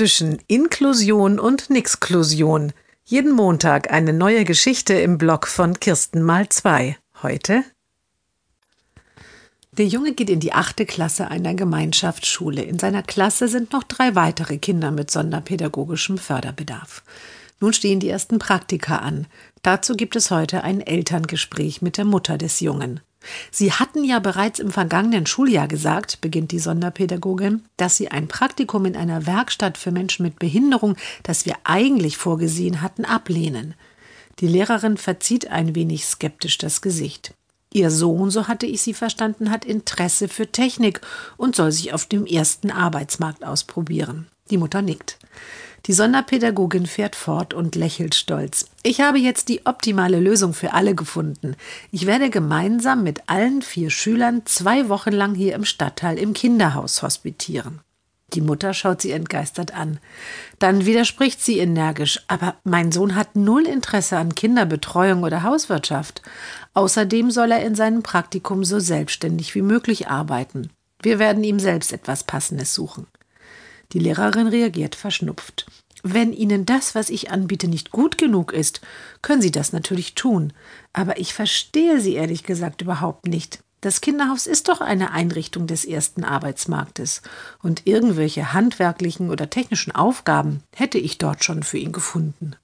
zwischen Inklusion und Nixklusion. Jeden Montag eine neue Geschichte im Blog von Kirsten mal zwei. Heute der Junge geht in die achte Klasse einer Gemeinschaftsschule. In seiner Klasse sind noch drei weitere Kinder mit sonderpädagogischem Förderbedarf. Nun stehen die ersten Praktika an. Dazu gibt es heute ein Elterngespräch mit der Mutter des Jungen. Sie hatten ja bereits im vergangenen Schuljahr gesagt, beginnt die Sonderpädagogin, dass Sie ein Praktikum in einer Werkstatt für Menschen mit Behinderung, das wir eigentlich vorgesehen hatten, ablehnen. Die Lehrerin verzieht ein wenig skeptisch das Gesicht. Ihr Sohn, so hatte ich sie verstanden, hat Interesse für Technik und soll sich auf dem ersten Arbeitsmarkt ausprobieren. Die Mutter nickt. Die Sonderpädagogin fährt fort und lächelt stolz. Ich habe jetzt die optimale Lösung für alle gefunden. Ich werde gemeinsam mit allen vier Schülern zwei Wochen lang hier im Stadtteil im Kinderhaus hospitieren. Die Mutter schaut sie entgeistert an. Dann widerspricht sie energisch. Aber mein Sohn hat null Interesse an Kinderbetreuung oder Hauswirtschaft. Außerdem soll er in seinem Praktikum so selbstständig wie möglich arbeiten. Wir werden ihm selbst etwas Passendes suchen. Die Lehrerin reagiert verschnupft. Wenn Ihnen das, was ich anbiete, nicht gut genug ist, können Sie das natürlich tun. Aber ich verstehe Sie ehrlich gesagt überhaupt nicht. Das Kinderhaus ist doch eine Einrichtung des ersten Arbeitsmarktes, und irgendwelche handwerklichen oder technischen Aufgaben hätte ich dort schon für ihn gefunden.